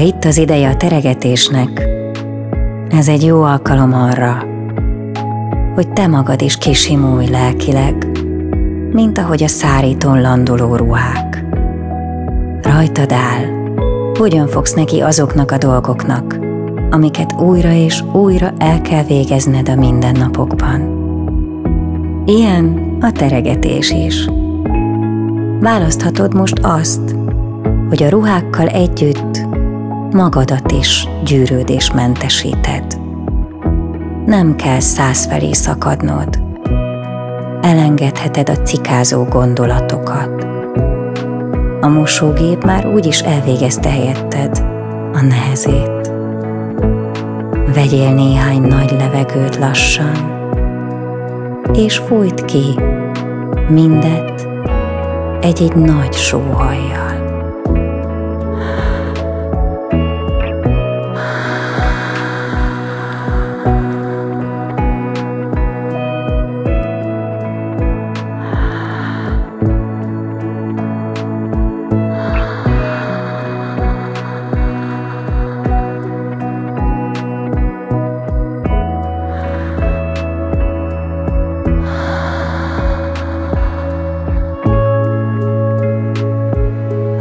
itt az ideje a teregetésnek, ez egy jó alkalom arra, hogy te magad is kisimulj lelkileg, mint ahogy a szárítón landoló ruhák. Rajtad áll, hogyan fogsz neki azoknak a dolgoknak, amiket újra és újra el kell végezned a mindennapokban. Ilyen a teregetés is. Választhatod most azt, hogy a ruhákkal együtt magadat is gyűrődésmentesíted. Nem kell százfelé szakadnod. Elengedheted a cikázó gondolatokat. A mosógép már úgyis elvégezte helyetted a nehezét. Vegyél néhány nagy levegőt lassan, és fújt ki mindet egy-egy nagy sóhajjal.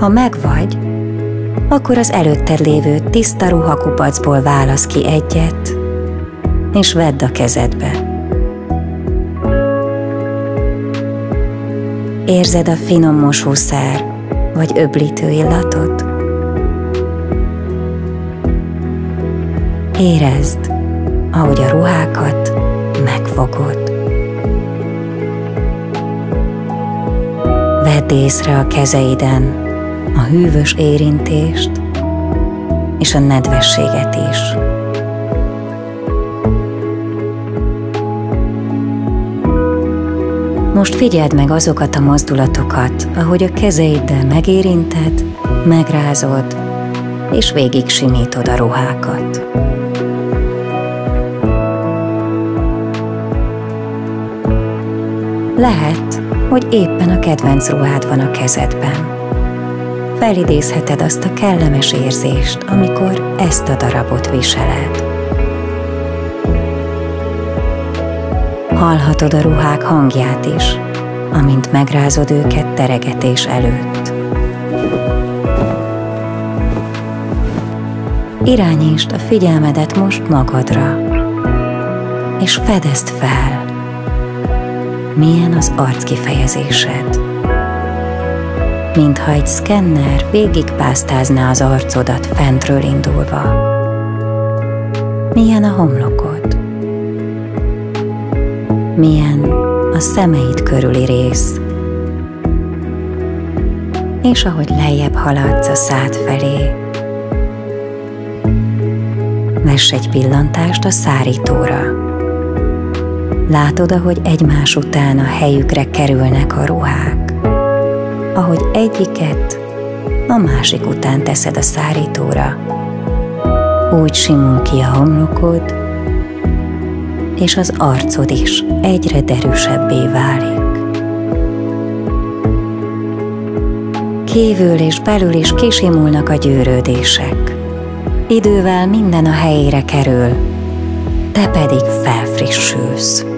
Ha megvagy, akkor az előtted lévő tiszta ruhakupacból válasz ki egyet, és vedd a kezedbe. Érzed a finom mosószer vagy öblítő illatot? Érezd, ahogy a ruhákat megfogod. Vedd észre a kezeiden, a hűvös érintést és a nedvességet is. Most figyeld meg azokat a mozdulatokat, ahogy a kezeiddel megérinted, megrázod, és végig simítod a ruhákat. Lehet, hogy éppen a kedvenc ruhád van a kezedben felidézheted azt a kellemes érzést, amikor ezt a darabot viseled. Hallhatod a ruhák hangját is, amint megrázod őket teregetés előtt. Irányítsd a figyelmedet most magadra, és fedezd fel, milyen az arckifejezésed mintha egy szkenner végigpásztázná az arcodat fentről indulva. Milyen a homlokod? Milyen a szemeid körüli rész? És ahogy lejjebb haladsz a szád felé, vess egy pillantást a szárítóra. Látod, ahogy egymás után a helyükre kerülnek a ruhák ahogy egyiket a másik után teszed a szárítóra. Úgy simul ki a homlokod, és az arcod is egyre derűsebbé válik. Kívül és belül is kisimulnak a gyűrődések. Idővel minden a helyére kerül, te pedig felfrissülsz.